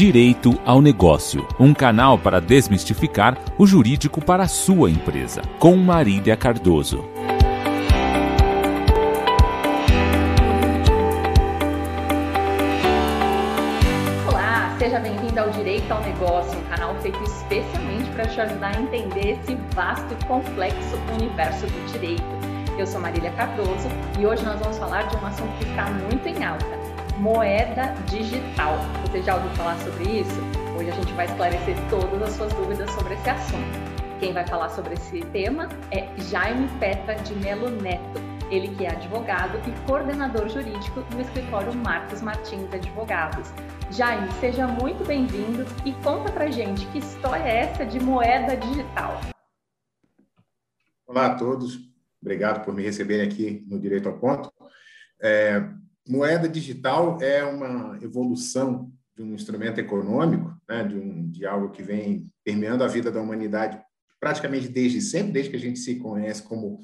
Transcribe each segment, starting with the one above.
Direito ao Negócio, um canal para desmistificar o jurídico para a sua empresa, com Marília Cardoso. Olá, seja bem-vindo ao Direito ao Negócio, um canal feito especialmente para te ajudar a entender esse vasto e complexo universo do direito. Eu sou Marília Cardoso e hoje nós vamos falar de um assunto que está muito em alta moeda digital. Você já ouviu falar sobre isso? Hoje a gente vai esclarecer todas as suas dúvidas sobre esse assunto. Quem vai falar sobre esse tema é Jaime Petra de Melo Neto, ele que é advogado e coordenador jurídico do escritório Marcos Martins Advogados. Jaime, seja muito bem-vindo e conta pra gente que história é essa de moeda digital. Olá a todos, obrigado por me receberem aqui no Direito ao Ponto. É, moeda digital é uma evolução de um instrumento econômico, né, de, um, de algo que vem permeando a vida da humanidade praticamente desde sempre, desde que a gente se conhece como,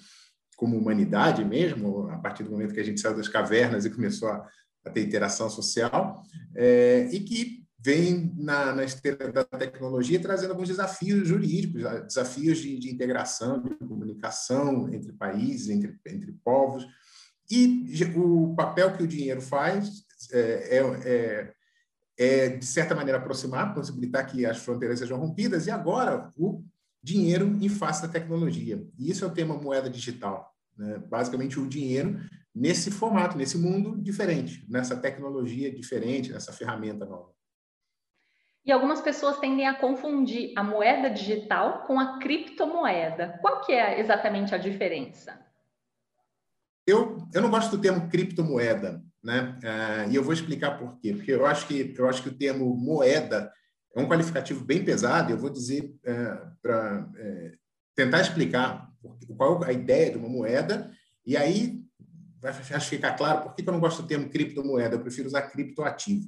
como humanidade mesmo, a partir do momento que a gente saiu das cavernas e começou a, a ter interação social, é, e que vem na, na esteira da tecnologia trazendo alguns desafios jurídicos, desafios de, de integração, de comunicação entre países, entre, entre povos, e o papel que o dinheiro faz é, é, é, é, de certa maneira, aproximar, possibilitar que as fronteiras sejam rompidas, e agora o dinheiro em face da tecnologia. E isso é o tema moeda digital. Né? Basicamente, o dinheiro nesse formato, nesse mundo diferente, nessa tecnologia diferente, nessa ferramenta nova. E algumas pessoas tendem a confundir a moeda digital com a criptomoeda. Qual que é exatamente a diferença? Eu, eu não gosto do termo criptomoeda, né? Uh, e eu vou explicar por quê. Porque eu acho que eu acho que o termo moeda é um qualificativo bem pesado. Eu vou dizer uh, é, para uh, é, tentar explicar qual a ideia de uma moeda. E aí acho ficar claro por que eu não gosto do termo criptomoeda. Eu prefiro usar criptoativo.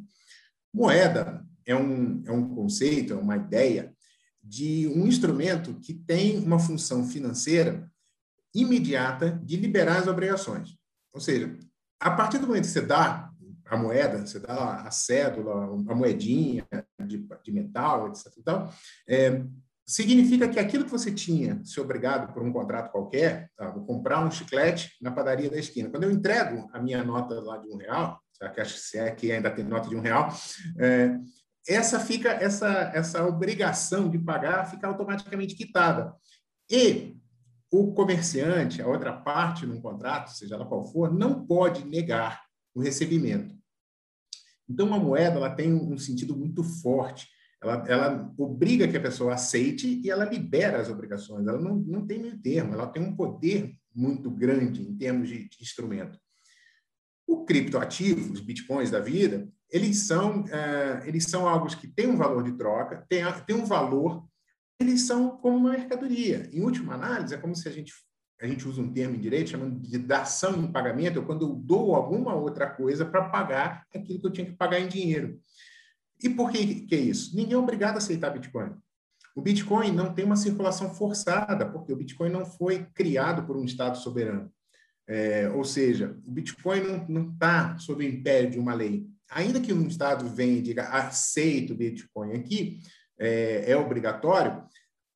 Moeda é um é um conceito, é uma ideia de um instrumento que tem uma função financeira imediata de liberar as obrigações. Ou seja, a partir do momento que você dá a moeda, você dá a cédula, a moedinha de, de metal, etc. Então, é, significa que aquilo que você tinha se obrigado por um contrato qualquer, tá? vou comprar um chiclete na padaria da esquina. Quando eu entrego a minha nota lá de um real, já que acho que é que ainda tem nota de um real, é, essa fica essa essa obrigação de pagar fica automaticamente quitada. E o comerciante, a outra parte num contrato, seja lá qual for, não pode negar o recebimento. Então, uma moeda ela tem um sentido muito forte. Ela, ela obriga que a pessoa aceite e ela libera as obrigações. Ela não, não tem meio termo, ela tem um poder muito grande em termos de, de instrumento. O criptoativo, os bitcoins da vida, eles são, uh, eles são algo que tem um valor de troca, tem, tem um valor eles são como uma mercadoria. Em última análise, é como se a gente, a gente usa um termo em direito chamando de dação em pagamento, é quando eu dou alguma outra coisa para pagar aquilo que eu tinha que pagar em dinheiro. E por que, que é isso? Ninguém é obrigado a aceitar Bitcoin. O Bitcoin não tem uma circulação forçada, porque o Bitcoin não foi criado por um Estado soberano. É, ou seja, o Bitcoin não está sob o império de uma lei. Ainda que um Estado venha e diga aceito Bitcoin aqui, é, é obrigatório,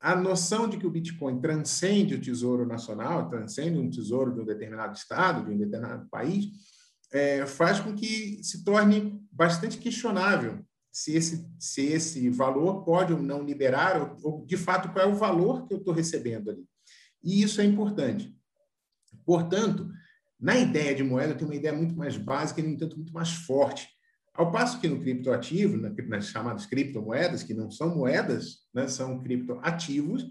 a noção de que o Bitcoin transcende o tesouro nacional, transcende um tesouro de um determinado estado, de um determinado país, é, faz com que se torne bastante questionável se esse, se esse valor pode ou não liberar, ou, ou de fato qual é o valor que eu estou recebendo ali. E isso é importante. Portanto, na ideia de moeda, tem uma ideia muito mais básica e, no entanto, muito mais forte, ao passo que no criptoativo, nas chamadas criptomoedas, que não são moedas, né, são criptoativos,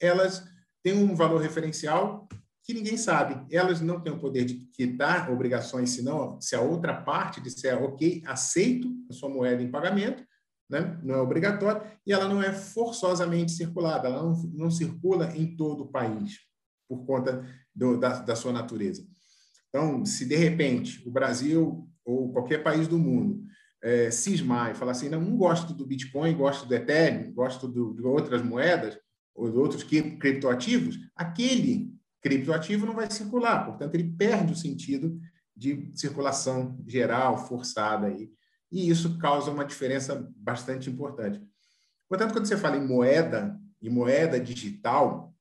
elas têm um valor referencial que ninguém sabe. Elas não têm o poder de quitar obrigações, senão se a outra parte disser, ok, aceito a sua moeda em pagamento, né, não é obrigatório, e ela não é forçosamente circulada, ela não, não circula em todo o país, por conta do, da, da sua natureza. Então, se de repente o Brasil ou qualquer país do mundo é, cismar e falar assim, não, não gosto do Bitcoin, gosto do Ethereum, gosto do, de outras moedas ou de outros criptoativos, aquele criptoativo não vai circular, portanto, ele perde o sentido de circulação geral, forçada aí, e isso causa uma diferença bastante importante. Portanto, quando você fala em moeda e moeda digital,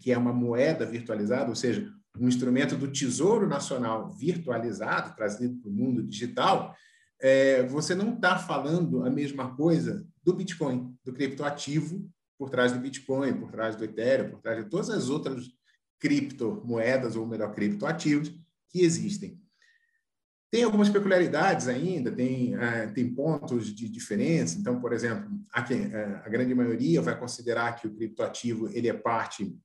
que é uma moeda virtualizada, ou seja, um instrumento do Tesouro Nacional virtualizado, trazido para o mundo digital, é, você não está falando a mesma coisa do Bitcoin, do criptoativo por trás do Bitcoin, por trás do Ethereum, por trás de todas as outras criptomoedas, ou melhor, criptoativos que existem. Tem algumas peculiaridades ainda, tem, é, tem pontos de diferença. Então, por exemplo, aqui, é, a grande maioria vai considerar que o criptoativo ele é parte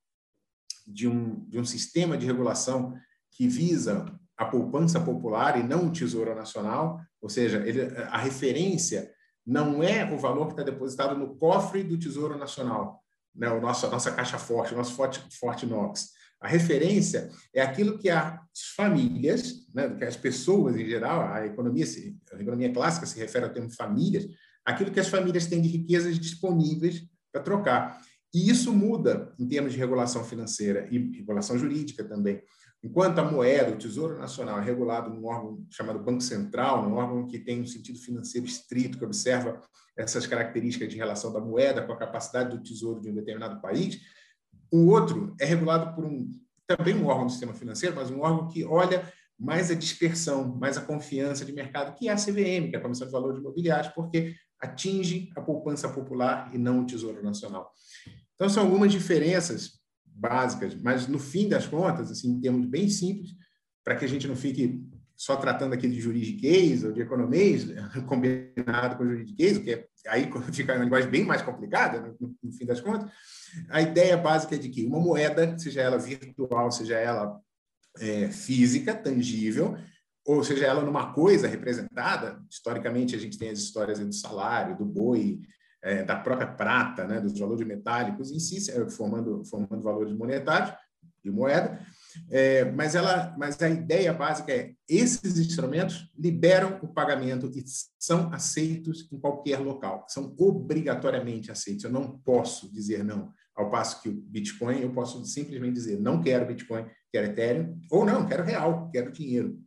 de um, de um sistema de regulação que visa a poupança popular e não o Tesouro Nacional, ou seja, ele, a referência não é o valor que está depositado no cofre do Tesouro Nacional, né, o nosso, a nossa caixa forte, o nosso forte, forte Knox. A referência é aquilo que as famílias, né, que as pessoas em geral, a economia, a economia clássica se refere ao termo famílias, aquilo que as famílias têm de riquezas disponíveis para trocar. E isso muda em termos de regulação financeira e regulação jurídica também. Enquanto a moeda, o Tesouro Nacional, é regulado num órgão chamado Banco Central, num órgão que tem um sentido financeiro estrito, que observa essas características de relação da moeda com a capacidade do tesouro de um determinado país, o outro é regulado por um também um órgão do sistema financeiro, mas um órgão que olha mais a dispersão, mais a confiança de mercado, que é a CVM, que é a Comissão de Valores Imobiliários, porque atinge a poupança popular e não o Tesouro Nacional. Então, são algumas diferenças básicas, mas no fim das contas, assim, em termos bem simples, para que a gente não fique só tratando aqui de juridiquês ou de economês, combinado com juridiquês, que é, aí fica uma linguagem bem mais complicada, no, né, no fim das contas, a ideia básica é de que uma moeda, seja ela virtual, seja ela é, física, tangível, ou seja ela numa coisa representada, historicamente a gente tem as histórias do salário, do boi, é, da própria prata, né, dos valores metálicos em si, é, formando, formando valores monetários de moeda, é, mas, ela, mas a ideia básica é esses instrumentos liberam o pagamento e são aceitos em qualquer local, são obrigatoriamente aceitos. Eu não posso dizer não. Ao passo que o Bitcoin, eu posso simplesmente dizer não quero Bitcoin, quero Ethereum, ou não, quero real, quero dinheiro.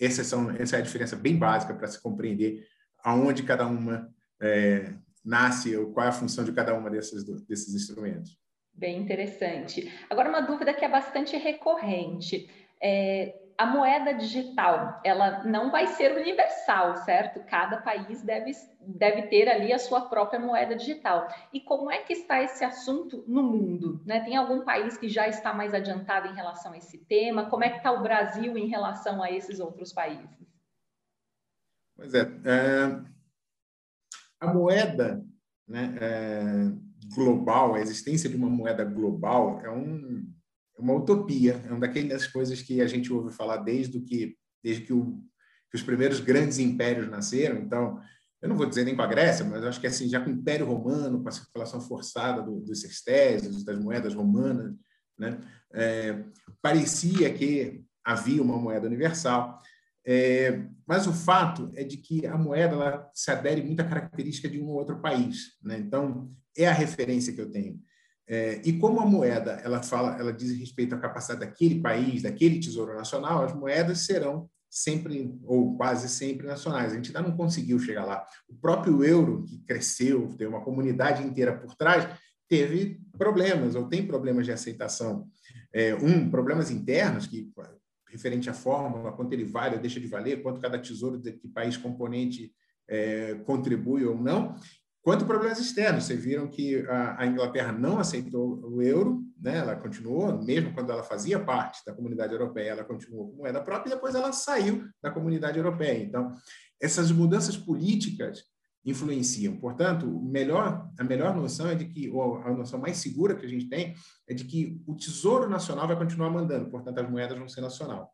Essa, são, essa é a diferença bem básica para se compreender aonde cada uma é, nasce, ou qual é a função de cada uma desses, desses instrumentos. Bem interessante. Agora, uma dúvida que é bastante recorrente. É, a moeda digital, ela não vai ser universal, certo? Cada país deve, deve ter ali a sua própria moeda digital. E como é que está esse assunto no mundo? Né? Tem algum país que já está mais adiantado em relação a esse tema? Como é que está o Brasil em relação a esses outros países? Pois é, é a moeda né, é, global, a existência de uma moeda global é um, uma utopia, é uma daquelas coisas que a gente ouve falar desde que, desde que, o, que os primeiros grandes impérios nasceram. Então, eu não vou dizer nem com a Grécia, mas acho que assim já com o Império Romano, com a circulação forçada do, dos sextésios, das moedas romanas, né, é, parecia que havia uma moeda universal. É, mas o fato é de que a moeda ela se adere muito à característica de um ou outro país. Né? Então, é a referência que eu tenho. É, e como a moeda ela fala, ela diz respeito à capacidade daquele país, daquele tesouro nacional, as moedas serão sempre ou quase sempre nacionais. A gente ainda não conseguiu chegar lá. O próprio euro que cresceu, tem uma comunidade inteira por trás, teve problemas ou tem problemas de aceitação. É, um, problemas internos que referente à fórmula, quanto ele vale ou deixa de valer, quanto cada tesouro de que país componente é, contribui ou não, Quanto a problemas externos, vocês viram que a, Inglaterra não aceitou o euro, né? ela continuou, mesmo quando ela fazia parte da comunidade europeia, ela continuou com moeda própria e depois ela saiu da comunidade europeia. Então, essas mudanças políticas influenciam. Portanto, melhor, a melhor noção é de que, ou a noção mais segura que a gente tem, é de que o Tesouro Nacional vai continuar mandando, portanto, as moedas vão ser nacional.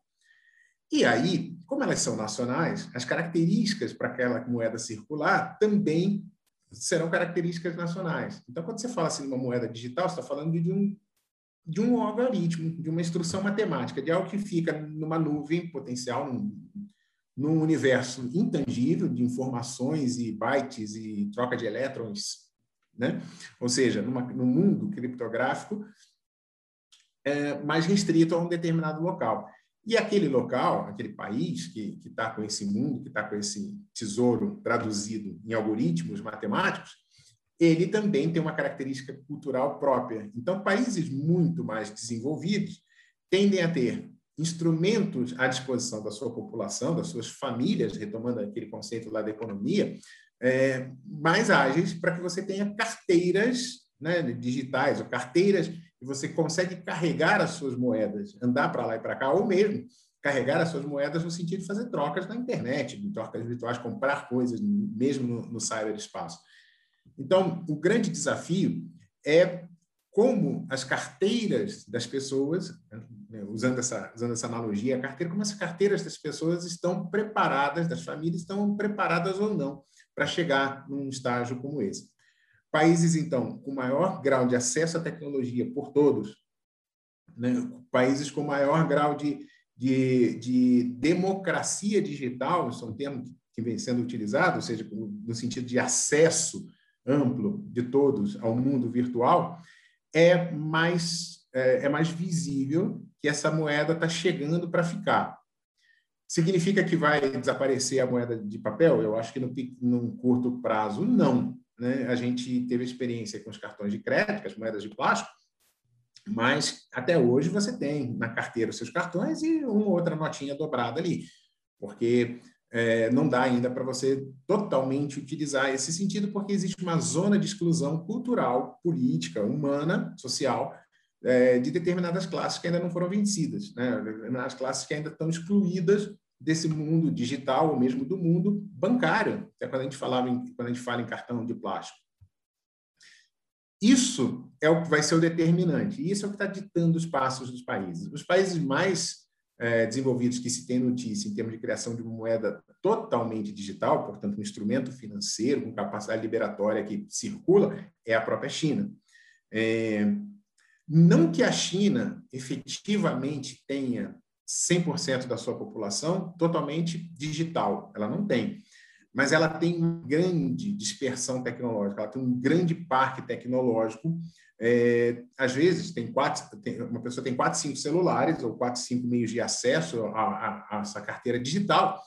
E aí, como elas são nacionais, as características para aquela moeda circular também serão características nacionais. Então, quando você fala assim de uma moeda digital, você está falando de um, de um algoritmo, de uma instrução matemática, de algo que fica numa nuvem potencial, num, num universo intangível de informações e bytes e troca de elétrons, né? ou seja, numa, num mundo criptográfico é, mais restrito a um determinado local. E aquele local, aquele país que está com esse mundo, que está com esse tesouro traduzido em algoritmos matemáticos, ele também tem uma característica cultural própria. Então, países muito mais desenvolvidos tendem a ter instrumentos à disposição da sua população, das suas famílias, retomando aquele conceito lá da economia, é, mais ágeis para que você tenha carteiras né, digitais ou carteiras que você consegue carregar as suas moedas, andar para lá e para cá, ou mesmo carregar as suas moedas no sentido de fazer trocas na internet, trocas virtuais, comprar coisas mesmo no, no cyberespaço. Então, o grande desafio é como as carteiras das pessoas, né, usando essa, usando essa analogia, a carteira, como as carteiras das pessoas estão preparadas, das famílias estão preparadas ou não para chegar num estágio como esse. Países, então, com maior grau de acesso à tecnologia por todos, né? países com maior grau de, de, de democracia digital, isso é um termo que vem sendo utilizado, ou seja, no sentido de acesso amplo de todos ao mundo virtual, é mais, é, é mais visível que essa moeda está chegando para ficar. Significa que vai desaparecer a moeda de papel? Eu acho que no, num curto prazo, não. Né? A gente teve experiência com os cartões de crédito, as moedas de plástico, mas até hoje você tem na carteira os seus cartões e uma outra notinha dobrada ali, porque é, não dá ainda para você totalmente utilizar esse sentido, porque existe uma zona de exclusão cultural, política, humana, social, é, de determinadas classes que ainda não foram vencidas, né? determinadas classes que ainda estão excluídas desse mundo digital ou mesmo do mundo bancário, até quando a gente falava em, quando a gente fala em cartão de plástico. Isso é o que vai ser o determinante, e isso é o que está ditando os passos dos países. Os países mais é, desenvolvidos que se tem notícia em termos de criação de moeda totalmente digital, portanto, um instrumento financeiro com capacidade liberatória que circula, é a própria China. É, não que a China efetivamente tenha 100% da sua população totalmente digital, ela não tem. Mas ela tem uma grande dispersão tecnológica, ela tem um grande parque tecnológico. É, às vezes, tem quatro, tem, uma pessoa tem quatro, cinco celulares ou quatro, cinco meios de acesso a, essa carteira digital,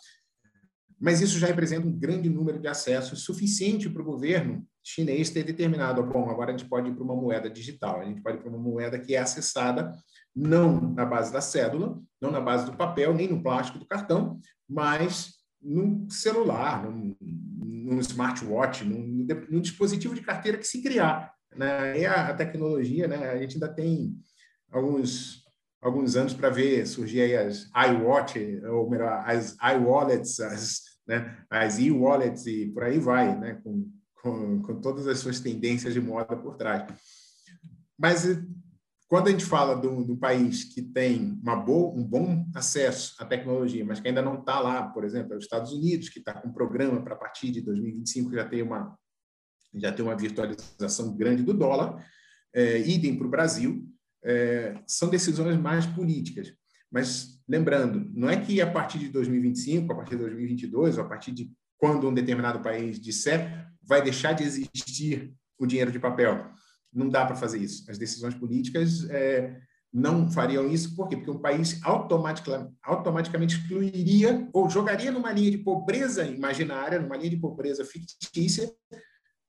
mas isso já representa um grande número de acessos suficiente para o governo chinês ter determinado, bom, agora a gente pode ir para uma moeda digital, a gente pode ir para uma moeda que é acessada não na base da cédula, não na base do papel, nem no plástico do cartão, mas num celular, num, num smartwatch, num, num, dispositivo de carteira que se criar. Né? E a, a tecnologia, né? a gente ainda tem alguns alguns anos para ver surgir aí as iWatch, ou melhor, as iWallets, as, né, as e-wallets e por aí vai, né, com, com, com todas as suas tendências de moda por trás. Mas quando a gente fala do, do país que tem uma boa, um bom acesso à tecnologia, mas que ainda não está lá, por exemplo, é os Estados Unidos, que está com um programa para a partir de 2025 já ter uma, já ter uma virtualização grande do dólar, é, idem para o Brasil, é, são decisões mais políticas. Mas, lembrando, não é que a partir de 2025, a partir de 2022, ou a partir de quando um determinado país disser, vai deixar de existir o dinheiro de papel não dá para fazer isso. As decisões políticas é, não fariam isso, por quê? Porque um país automaticamente, automaticamente excluiria ou jogaria numa linha de pobreza imaginária, numa linha de pobreza fictícia,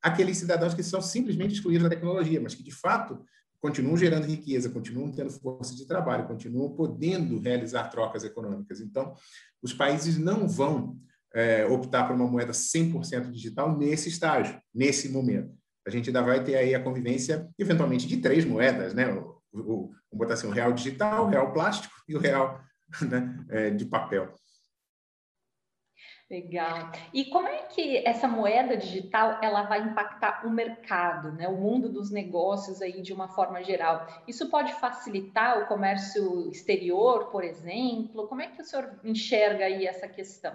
aqueles cidadãos que são simplesmente excluídos da tecnologia, mas que, de fato, continuam gerando riqueza, continuam tendo força de trabalho, continuam podendo realizar trocas econômicas. Então, os países não vão é, optar por uma moeda 100% digital nesse estágio, nesse momento a gente ainda vai ter aí a convivência, eventualmente, de três moedas, né? O, o, vamos botar assim, o real digital, o real plástico e o real né, é, de papel. Legal. E como é que essa moeda digital ela vai impactar o mercado, né? o mundo dos negócios aí de uma forma geral? Isso pode facilitar o comércio exterior, por exemplo? Como é que o senhor enxerga aí essa questão?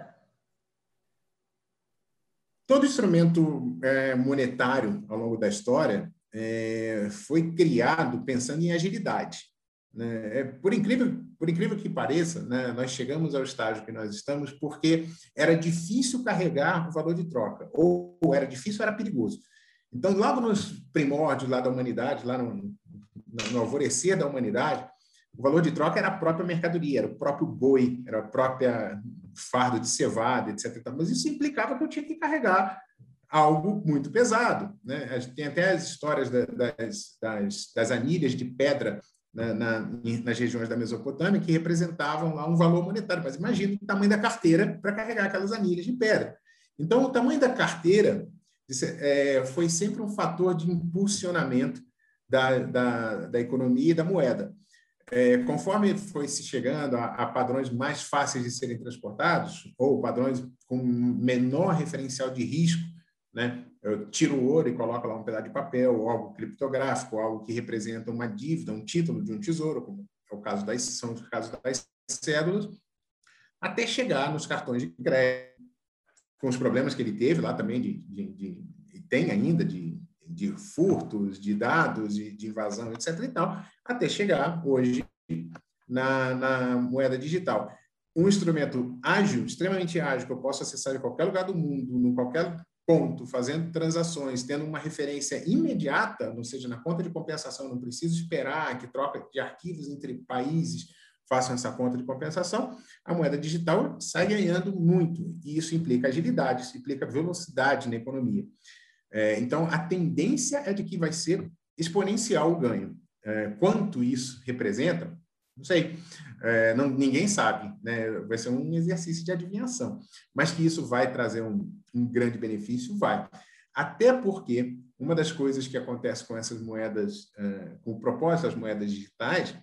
Todo instrumento é, monetário ao longo da história é, foi criado pensando em agilidade. Né? É, por, incrível, por incrível que pareça, né, nós chegamos ao estágio que nós estamos porque era difícil carregar o valor de troca, ou, ou era difícil, ou era perigoso. Então, logo nos primórdios lá da humanidade, lá no, no alvorecer da humanidade, o valor de troca era a própria mercadoria, era o próprio boi, era a própria fardo de cevada, etc. Mas isso implicava que eu tinha que carregar algo muito pesado. Né? Tem até as histórias das, das, das anilhas de pedra na, na, nas regiões da Mesopotâmia que representavam lá um valor monetário. Mas imagina o tamanho da carteira para carregar aquelas anilhas de pedra. Então, o tamanho da carteira é, foi sempre um fator de impulsionamento da, da, da economia e da moeda. É, conforme foi se chegando a, a, padrões mais fáceis de serem transportados, ou padrões com menor referencial de risco, né? eu tiro o ouro e coloco lá um pedaço de papel, ou algo criptográfico, algo que representa uma dívida, um título de um tesouro, como é o caso das, são os casos das cédulas, até chegar nos cartões de crédito, com os problemas que ele teve lá também, de, de, de e tem ainda, de de furtos de dados, de, de invasão, etc. e tal, até chegar hoje na, na moeda digital. Um instrumento ágil, extremamente ágil, que eu posso acessar em qualquer lugar do mundo, em qualquer ponto, fazendo transações, tendo uma referência imediata, ou seja, na conta de compensação, não preciso esperar que troca de arquivos entre países façam essa conta de compensação, a moeda digital sai ganhando muito, e isso implica agilidade, isso implica velocidade na economia. É, então, a tendência é de que vai ser exponencial o ganho. É, quanto isso representa, não sei, é, não, ninguém sabe, né? vai ser um exercício de adivinhação, mas que isso vai trazer um, um grande benefício, vai. Até porque uma das coisas que acontece com essas moedas, é, com o propósito das moedas digitais,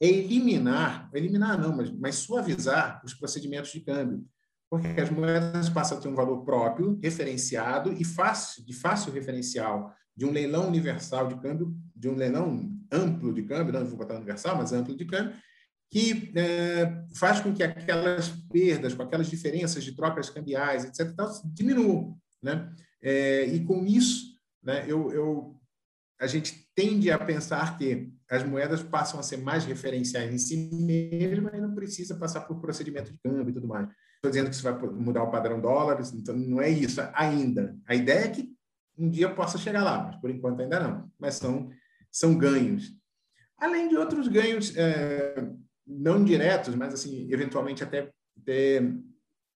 é eliminar, eliminar não, mas, mas suavizar os procedimentos de câmbio porque as moedas passam a ter um valor próprio, referenciado e fácil, de fácil referencial, de um leilão universal de câmbio, de um leilão amplo de câmbio, não vou botar universal, mas amplo de câmbio, que é, faz com que aquelas perdas, com aquelas diferenças de trocas cambiais, etc., tal, diminuam. Né? É, e com isso, né, eu, eu, a gente tende a pensar que as moedas passam a ser mais referenciais em si mesmas e não precisa passar por procedimento de câmbio e tudo mais estou dizendo que isso vai mudar o padrão dólares, então não é isso ainda. A ideia é que um dia possa chegar lá, mas por enquanto ainda não. Mas são, são ganhos. Além de outros ganhos é, não diretos, mas assim, eventualmente até, até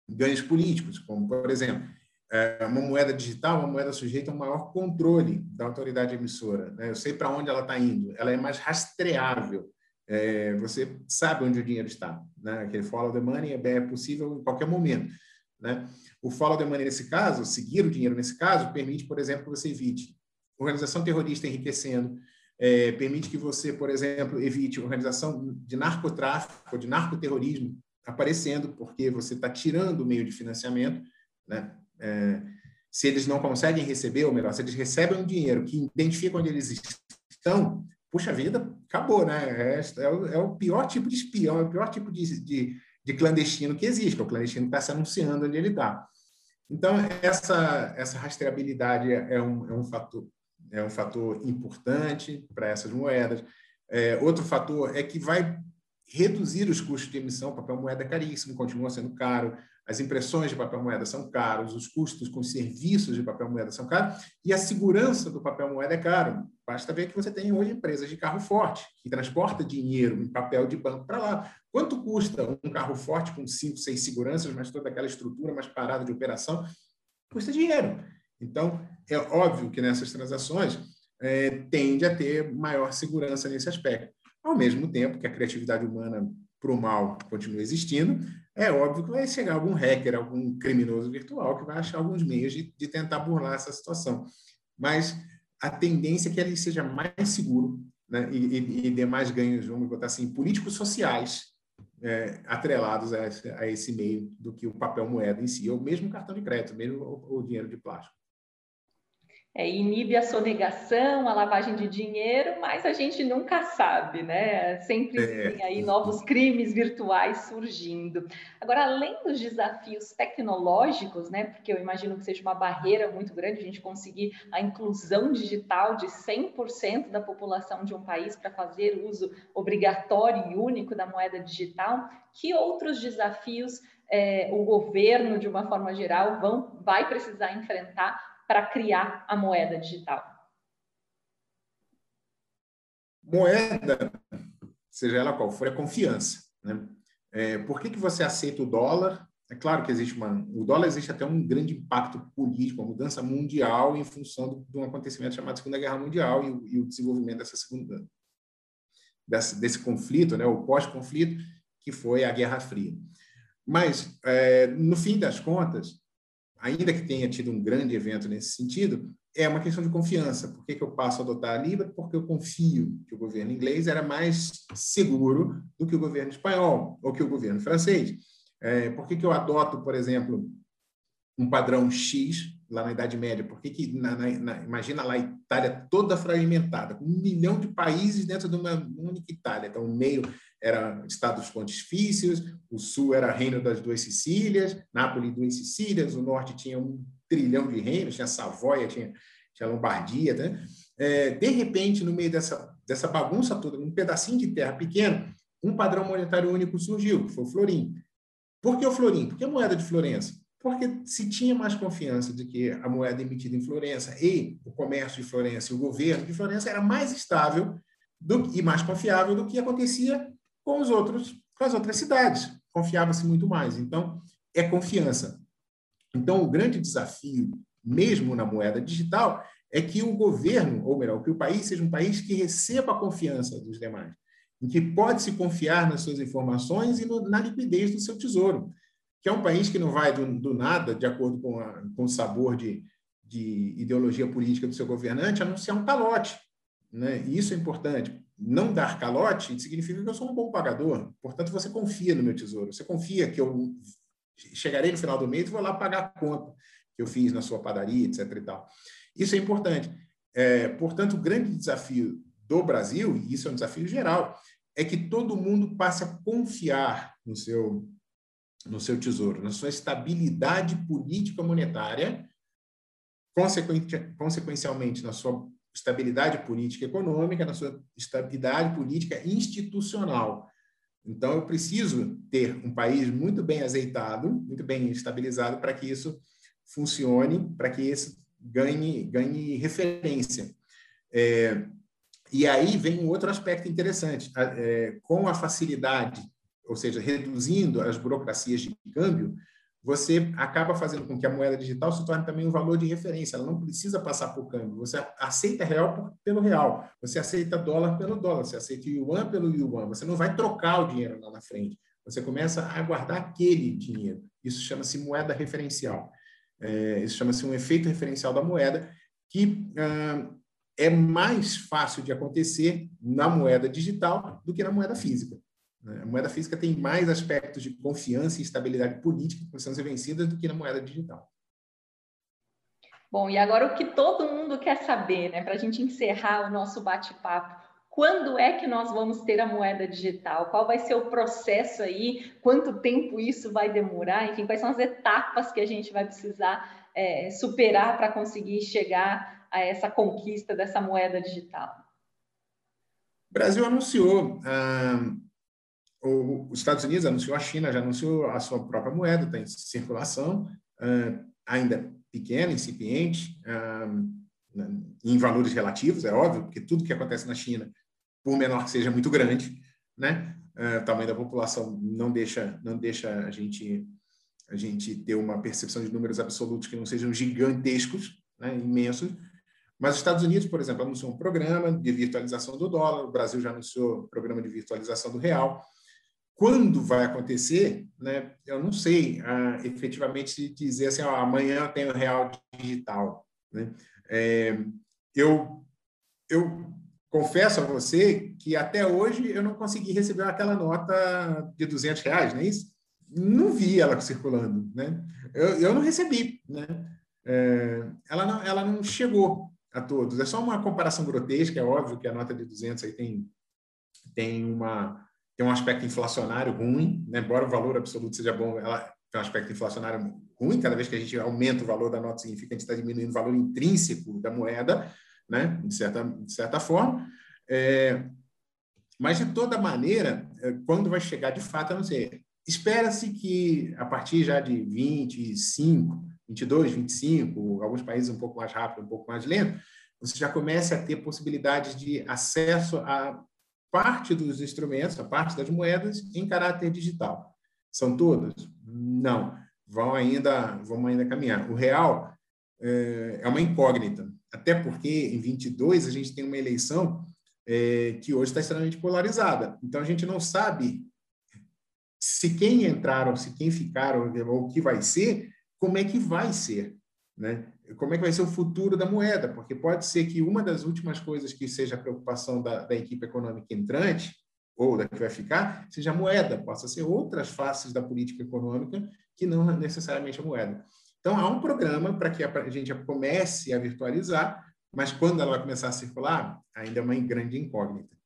ganhos políticos, como, por exemplo, é, uma moeda digital, uma moeda sujeita a um maior controle da autoridade emissora. Né? Eu sei para onde ela está indo, ela é mais rastreável é, você sabe onde o dinheiro está. Né? Aquele follow the money é, é possível em qualquer momento. Né? O follow the money, nesse caso, seguir o dinheiro nesse caso, permite, por exemplo, que você evite organização terrorista enriquecendo, é, permite que você, por exemplo, evite organização de narcotráfico, de narcoterrorismo aparecendo, porque você está tirando o meio de financiamento. Né? É, se eles não conseguem receber, ou melhor, se eles recebem um dinheiro que identifica onde eles estão, puxa vida, acabou, né? É, é, o, é o pior tipo de espião, é o pior tipo de, de, de clandestino que existe, o clandestino está se anunciando onde ele está. Então, essa, essa rastreabilidade é um, é um fator é um fator importante para essas moedas. É, outro fator é que vai reduzir os custos de emissão. papel moeda é caríssimo, continua sendo caro. As impressões de papel moeda são caros, os custos com serviços de papel moeda são caros e a segurança do papel moeda é caro. Basta ver que você tem hoje empresas de carro forte que transporta dinheiro em papel de banco para lá. Quanto custa um carro forte com cinco, seis seguranças, mas toda aquela estrutura mais parada de operação? Custa dinheiro. Então, é óbvio que nessas transações é, tende a ter maior segurança nesse aspecto. Ao mesmo tempo que a criatividade humana para o mal continua existindo, é óbvio que vai chegar algum hacker, algum criminoso virtual que vai achar alguns meios de, de tentar burlar essa situação. Mas a tendência é que ele seja mais seguro né, e, e, e dê mais ganhos, vamos botar assim, políticos sociais é, atrelados a esse, a esse, meio do que o papel moeda em si, ou mesmo cartão de crédito, mesmo o, o dinheiro de plástico é, inibe a sonegação, a lavagem de dinheiro, mas a gente nunca sabe, né? Sempre é. tem aí novos crimes virtuais surgindo. Agora, além dos desafios tecnológicos, né? Porque eu imagino que seja uma barreira muito grande a gente conseguir a inclusão digital de 100% da população de um país para fazer uso obrigatório e único da moeda digital, que outros desafios é, o governo, de uma forma geral, vão, vai precisar enfrentar para criar a moeda digital? Moeda seja ela qual for, é confiança. Né? É, por que, que você aceita o dólar? É claro que existe uma. O dólar existe até um grande impacto político, uma mudança mundial em função de um acontecimento chamado Segunda Guerra Mundial e o, e o desenvolvimento dessa segunda desse, desse conflito, né, o pós-conflito, que foi a Guerra Fria. Mas, é, no fim das contas, ainda que tenha tido um grande evento nesse sentido, é uma questão de confiança. Por que, que eu passo a adotar a Libra? Porque eu confio que o governo inglês era mais seguro do que o governo espanhol ou que o governo francês. É, por que, que eu adoto, por exemplo, um padrão X lá na Idade Média? Por que, que na, na, imagina lá a Itália toda fragmentada, com um milhão de países dentro de uma única Itália. Então, o meio era Estados Pontifícios, o sul era Reino das Duas Sicílias, Nápoles duas Sicílias, o norte tinha um trilhão de reinos, tinha Savoia, tinha, tinha Lombardia. Né? É, de repente, no meio dessa, dessa bagunça toda, num pedacinho de terra pequeno, um padrão monetário único surgiu, que foi o florim. Por que o florim? Por que a moeda de Florença? Porque se tinha mais confiança de que a moeda emitida em Florença e o comércio de Florença e o governo de Florença era mais estável do, e mais confiável do que acontecia com os outros, com as outras cidades. Confiava-se muito mais. Então, é confiança. Então, o grande desafio, mesmo na moeda digital, é que o governo, ou melhor, que o país seja um país que receba a confiança dos demais, em que pode se confiar nas suas informações e no, na liquidez do seu tesouro, que é um país que não vai do, do nada, de acordo com, a, com o sabor de, de ideologia política do seu governante, anunciar um calote. Né? E isso é importante. Não dar calote significa que eu sou um bom pagador. Portanto, você confia no meu tesouro. Você confia que eu chegarei no final do mês e vou lá pagar a conta que eu fiz na sua padaria, etc. E tal. Isso é importante. É, portanto, o grande desafio do Brasil, e isso é um desafio geral, é que todo mundo passe a confiar no seu, no seu tesouro, na sua estabilidade política monetária, consequencialmente na sua estabilidade política econômica, na sua estabilidade política institucional. Então, eu preciso ter um país muito bem azeitado, muito bem estabilizado, para que isso funcione, para que isso ganhe, ganhe referência. É, e aí vem um outro aspecto interessante. É, com a facilidade, ou seja, reduzindo as burocracias de câmbio, você acaba fazendo com que a moeda digital se torne também um valor de referência. Ela não precisa passar por câmbio. Você aceita real pelo real. Você aceita dólar pelo dólar. Você aceita yuan pelo yuan. Você não vai trocar o dinheiro lá na frente. Você começa a guardar aquele dinheiro. Isso chama-se moeda referencial. É, isso chama-se um efeito referencial da moeda, que ah, é mais fácil de acontecer na moeda digital do que na moeda física. Né? A moeda física tem mais aspectos de confiança e estabilidade política que precisam ser vencidas do que na moeda digital. Bom, e agora o que todo mundo quer saber, né, para a gente encerrar o nosso bate-papo, quando é que nós vamos ter a moeda digital? Qual vai ser o processo aí? Quanto tempo isso vai demorar? Enfim, quais são as etapas que a gente vai precisar é, superar para conseguir chegar a essa conquista dessa moeda digital? O Brasil anunciou ah, os Estados Unidos anunciou, a China já anunciou a sua própria moeda, está em circulação, ainda pequena, incipiente, em valores relativos, é óbvio, porque tudo que acontece na China, por menor que seja, é muito grande, né? o tamanho da população não deixa, não deixa a gente a gente ter uma percepção de números absolutos que não sejam gigantescos, né, imensos. Mas os Estados Unidos, por exemplo, anunciou um programa de virtualização do dólar, o Brasil já anunciou um programa de virtualização do real. Quando vai acontecer, né, eu não sei ah, efetivamente dizer assim, ó, amanhã tem o real digital. Né? É, eu, eu confesso a você que até hoje eu não consegui receber aquela nota de 200 reais, não é isso? Não vi ela circulando, né? Eu, eu não recebi, né? É, ela, não, ela não chegou a todos. É só uma comparação grotesca, é óbvio que a nota de 200 aí tem, tem uma tem um aspecto inflacionário ruim, né? embora o valor absoluto seja bom, ela tem um aspecto inflacionário ruim. Cada vez que a gente aumenta o valor da nota, significa que a gente está diminuindo o valor intrínseco da moeda, né? de, certa, de certa forma. É, mas, de toda maneira, é, quando vai chegar de fato, eu não sei. Espera-se que, a partir já de 25, 22, 25, alguns países um pouco mais rápido, um pouco mais lento, você já comece a ter possibilidades de acesso a parte dos instrumentos, a parte das moedas, em caráter digital. São todas? Não. Vão ainda, vão ainda caminhar. O real é, é uma incógnita, até porque em 22 a gente tem uma eleição é, que hoje está extremamente polarizada. Então a gente não sabe se quem entraram, se quem ficaram, ou o que vai ser, como é que vai ser, né? Como é que vai ser o futuro da moeda? Porque pode ser que uma das últimas coisas que seja a preocupação da, da equipe econômica entrante, ou da que vai ficar, seja a moeda, possa ser outras faces da política econômica que não necessariamente a moeda. Então, há um programa para que a gente comece a virtualizar, mas quando ela vai começar a circular, ainda é uma grande incógnita.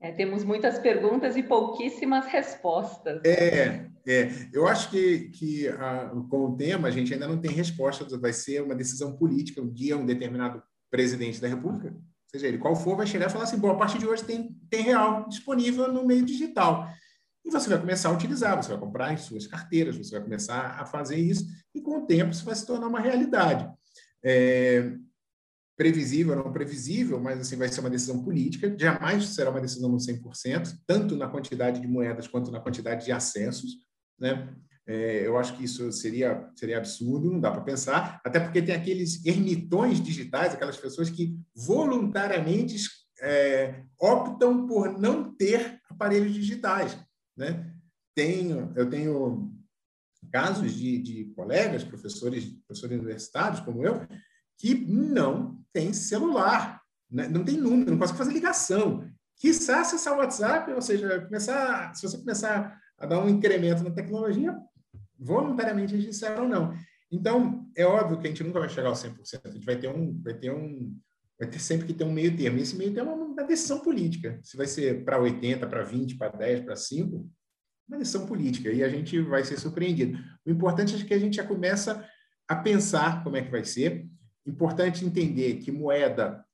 É, temos muitas perguntas e pouquíssimas respostas. É, é. eu acho que, que ah, com o tema a gente ainda não tem resposta, vai ser uma decisão política, um dia um determinado presidente da República, seja ele qual for, vai chegar e falar assim, bom, a partir de hoje tem, tem real disponível no meio digital. E você vai começar a utilizar, você vai comprar em suas carteiras, você vai começar a fazer isso, e com o tempo isso vai se tornar uma realidade. É, previsível ou não previsível, mas assim vai ser uma decisão política, jamais será uma decisão no 100%, tanto na quantidade de moedas quanto na quantidade de acessos, né? É, eu acho que isso seria seria absurdo, não dá para pensar, até porque tem aqueles ermitões digitais, aquelas pessoas que voluntariamente é, optam por não ter aparelhos digitais, né? Tenho, eu tenho casos de, de colegas, professores, professores universitários como eu, que não tem celular, né? não tem número, não consegue fazer ligação. Quiçá acessar o WhatsApp, ou seja, começar, se você começar a dar um incremento na tecnologia, voluntariamente eles disseram não. Então, é óbvio que a gente nunca vai chegar ao 100%, a gente vai ter um, vai ter um, vai ter sempre que ter um meio termo. E esse meio termo é uma decisão política. Se vai ser para 80, para 20, para 10, para 5, uma decisão política. E a gente vai ser surpreendido. O importante é que a gente já começa a pensar como é que vai ser. Importante entender que moeda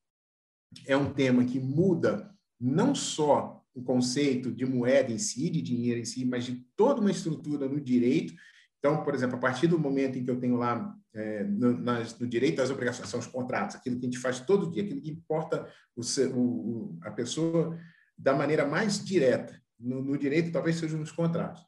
é um tema que muda não só o conceito de moeda em si, de dinheiro em si, mas de toda uma estrutura no direito. Então, por exemplo, a partir do momento em que eu tenho lá é, no, nas, no, direito às obrigações, são os contratos, aquilo que a gente faz todo dia, aquilo que importa o, o, a pessoa da maneira mais direta. No, no direito, talvez sejam nos contratos.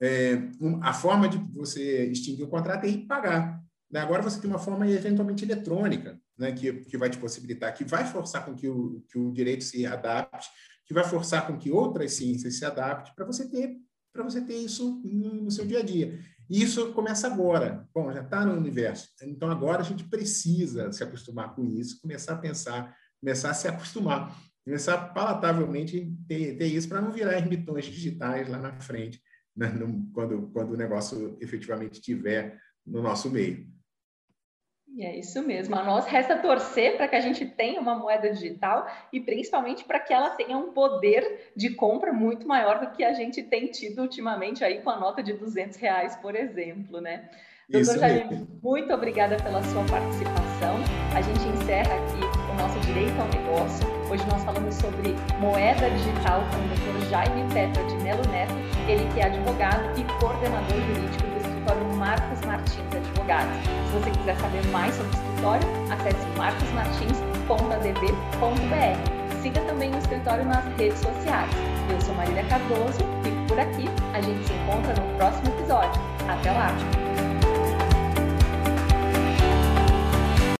É, um, a forma de você extinguir o contrato é ir pagar. Né? Agora você tem uma forma eventualmente eletrônica, né? que, que vai te possibilitar, que vai forçar com que o, que o direito se adapte, que vai forçar com que outras ciências se adaptem para você ter para você ter isso no, seu dia a dia. E isso começa agora. Bom, já está no universo. Então agora a gente precisa se acostumar com isso, começar a pensar, começar a se acostumar, começar palatavelmente ter, ter isso para não virar ermitões digitais lá na frente, né? no, quando, quando o negócio efetivamente estiver no nosso meio. E é isso mesmo. A nós resta torcer para que a gente tenha uma moeda digital e principalmente para que ela tenha um poder de compra muito maior do que a gente tem tido ultimamente aí com a nota de 200 reais, por exemplo, né? Doutor Jair, muito obrigada pela sua participação. A gente encerra aqui o nosso Direito ao Negócio. Hoje nós falamos sobre moeda digital com o doutor Jaime Petra de Melo Neto, ele que é advogado e coordenador jurídico escritório Marcos Martins Advogados. Se você quiser saber mais sobre o escritório, acesse marcosmartins.adb.br. Siga também o escritório nas redes sociais. Eu sou Marília Cardoso, fico por aqui. A gente se encontra no próximo episódio. Até lá!